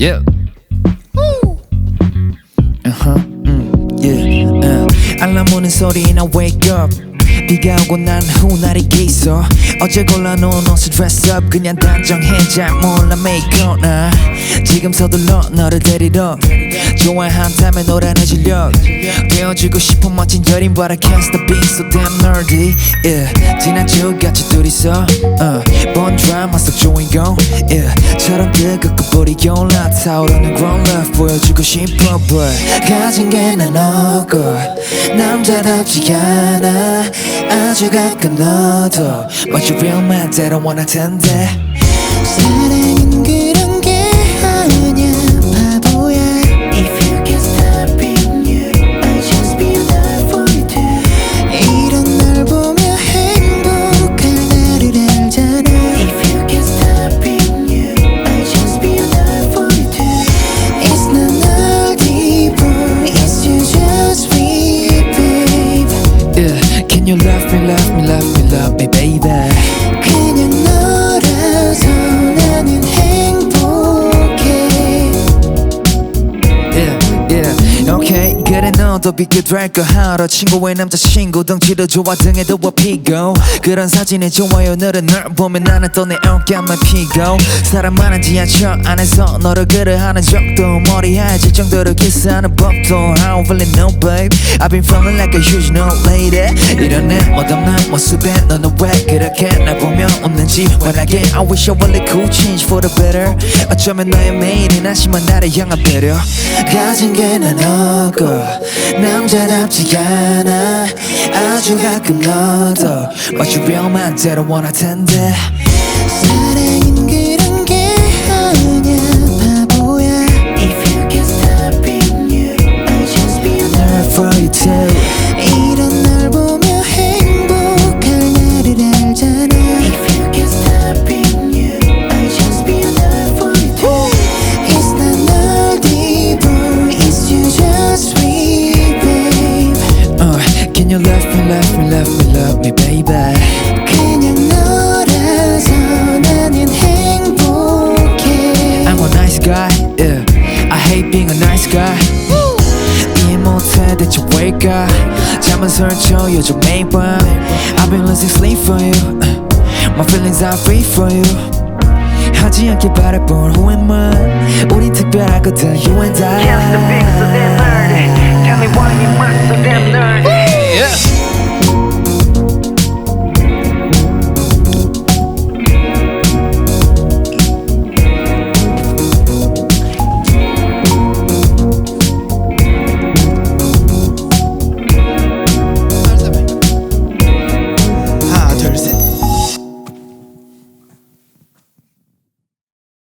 Yeah. Uh-huh. Mm, yeah. Uh. 알람 오는 소리나 wake up. 비가 오고 난 후 날이 있어. 어제 골라놓은 옷을 dress up 그냥 단정해. 잘 몰라 make up 나 지금 서둘러 너를 데리러. 좋아한다면 노란의 진력 되어주고 싶어 멋진 여린 But I can't stop being so damn nerdy. Yeah. 지난주 같이 둘이서 uh. 본 드라마 속 주인공 yeah. 처럼 뜨겁고 불이 올라 타오르는 grown love 보여주고 싶어 but 가진 게 난 없고 남자답지 않아 아주 가끔 너도 But you real man 때론 원할 텐데 사랑은 up, me baby. 너도 비교될거 하러 친구의 남자친구 덩치도 좋아 등에도 업히고 그런 사진에 좋아요. 늘은 널 보면 나는 또내 어깨만 피고 사람 많은 지하철 안에서 너를 그래 하는 적도 머리 하얘질 정도로 키스하는 법도 I don't really know babe. I've been feeling like a huge no lady. 이런 내 멋없는 모습에 너는 왜 그렇게 날 보며 없는지 환하게. I wish I really could change for the better. 어쩌면 너의 매일이 나심한 나를 향한 배려. 가진 게난 없고 남자답지 않아. 아주 가끔 너도 man 때론 원할 텐데. 사랑은 you love me love me love me love me baby 그냥 너라서 나는 행복해 I'm a nice guy yeah I hate being a nice guy 이해 못해 대체 왜일까 잠은 설쳐 요즘 매일 밤 I've been losing sleep for you My feelings are free for you 하지 않길 바라본 후회만 우린 특별하거든 you and I Can't stop being so damn nerdy. Tell me why